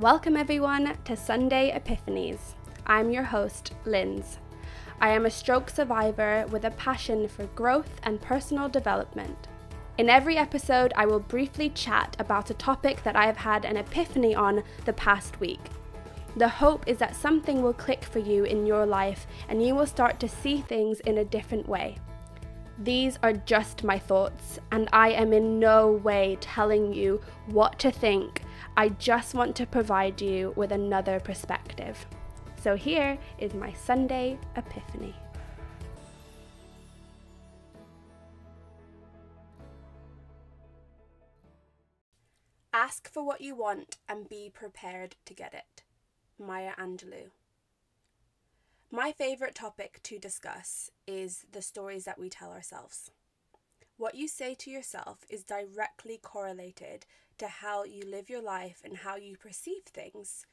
Welcome, everyone, to Sunday Epiphanies. I'm your host, Linz. I am a stroke survivor with a passion for growth and personal development. In every episode, I will briefly chat about a topic that I have had an epiphany on the past week. The hope is that something will click for you in your life and you will start to see things in a different way. These are just my thoughts, and I am in no way telling you what to think. I just want to provide you with another perspective. So here is my Sunday epiphany. Ask for what you want and be prepared to get it. Maya Angelou. My favourite topic to discuss is the stories that we tell ourselves. What you say to yourself is directly correlated to how you live your life and how you perceive things.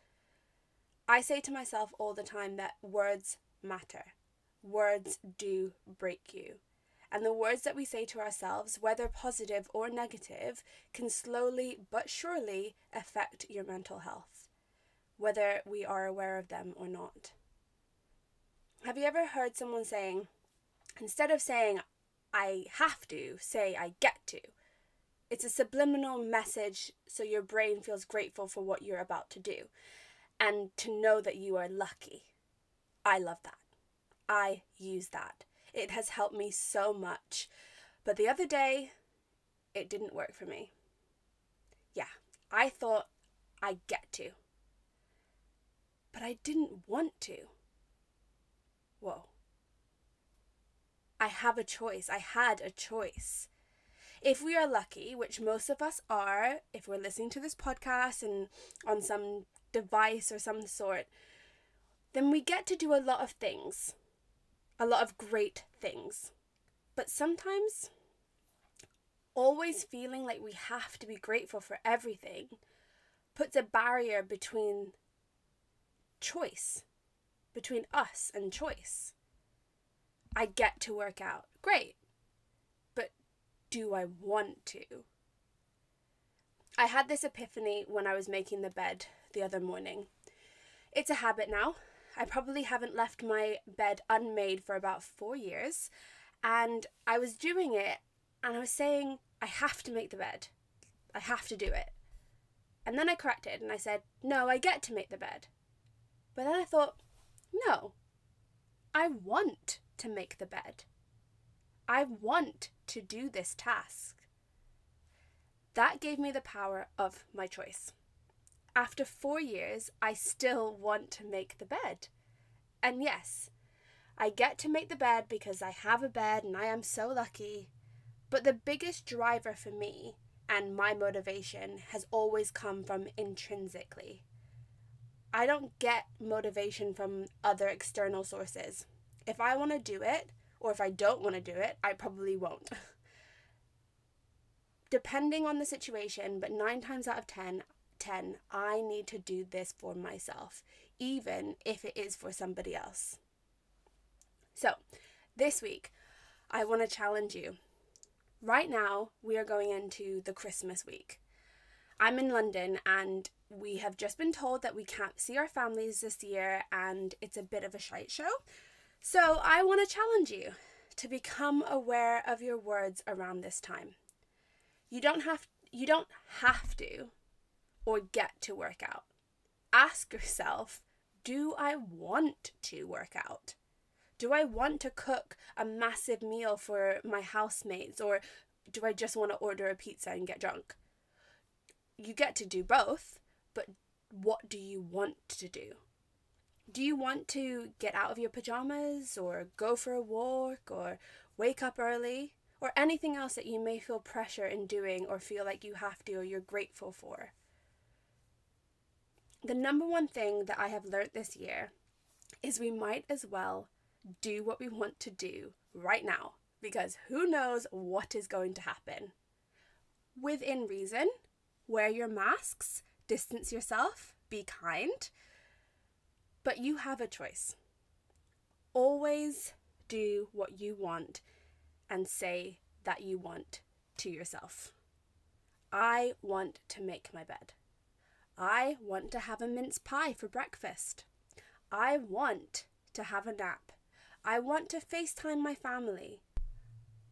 I say to myself all the time that words matter. Words do break you. And the words that we say to ourselves, whether positive or negative, can slowly but surely affect your mental health, whether we are aware of them or not. Have you ever heard someone saying, instead of saying, I have to, say, I get to? It's a subliminal message so your brain feels grateful for what you're about to do and to know that you are lucky. I love that. I use that. It has helped me so much. But the other day, it didn't work for me. Yeah, I thought I get to. But I didn't want to. Whoa. I have a choice. I had a choice. If we are lucky, which most of us are, if we're listening to this podcast and on some device or some sort, then we get to do a lot of things, a lot of great things. But sometimes, always feeling like we have to be grateful for everything puts a barrier between choice between us and choice. I get to work out. Great. But do I want to? I had this epiphany when I was making the bed the other morning. It's a habit now. I probably haven't left my bed unmade for about four years. And I was doing it and I was saying, I have to make the bed. I have to do it. And then I corrected and I said, No, I get to make the bed. But then I thought, no. I want to make the bed. I want to do this task. That gave me the power of my choice. After four years, I still want to make the bed. And yes, I get to make the bed because I have a bed and I am so lucky. But the biggest driver for me and my motivation has always come from intrinsically. I don't get motivation from other external sources. If I want to do it, or if I don't want to do it, I probably won't. Depending on the situation, but nine times out of ten, 10, I need to do this for myself, even if it is for somebody else. So, this week, I want to challenge you. Right now, we are going into the Christmas week. I'm in London and we have just been told that we can't see our families this year and it's a bit of a shite show. So I want to challenge you to become aware of your words around this time. You don't have you don't have to or get to work out. Ask yourself, do I want to work out? Do I want to cook a massive meal for my housemates or do I just want to order a pizza and get drunk? You get to do both, but what do you want to do? Do you want to get out of your pajamas or go for a walk or wake up early or anything else that you may feel pressure in doing or feel like you have to or you're grateful for? The number one thing that I have learned this year is we might as well do what we want to do right now because who knows what is going to happen. Within reason, wear your masks, distance yourself, be kind. But you have a choice. Always do what you want and say that you want to yourself. I want to make my bed. I want to have a mince pie for breakfast. I want to have a nap. I want to FaceTime my family.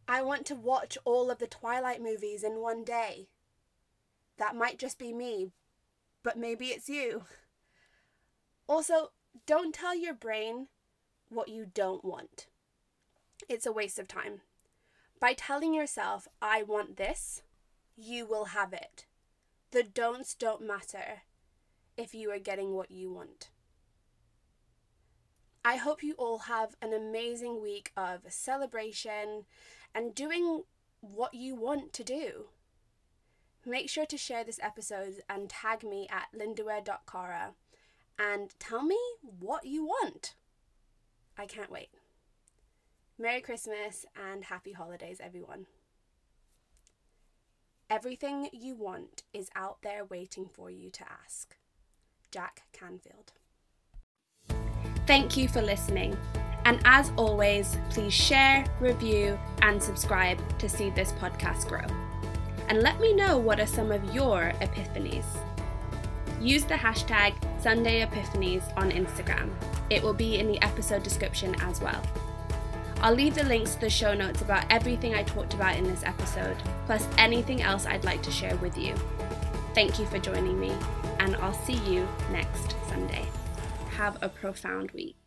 I want to watch all of the Twilight movies in one day. That might just be me, but maybe it's you. Also, don't tell your brain what you don't want. It's a waste of time. By telling yourself, I want this, you will have it. The don'ts don't matter if you are getting what you want. I hope you all have an amazing week of celebration and doing what you want to do. Make sure to share this episode and tag me at lindaware.cara and tell me what you want. I can't wait. Merry Christmas and happy holidays, everyone. Everything you want is out there waiting for you to ask. Jack Canfield. Thank you for listening. And as always, please share, review, and subscribe to see this podcast grow. And let me know what are some of your epiphanies. Use the hashtag Sunday Epiphanies on Instagram. It will be in the episode description as well. I'll leave the links to the show notes about everything I talked about in this episode, plus anything else I'd like to share with you. Thank you for joining me, and I'll see you next Sunday. Have a profound week.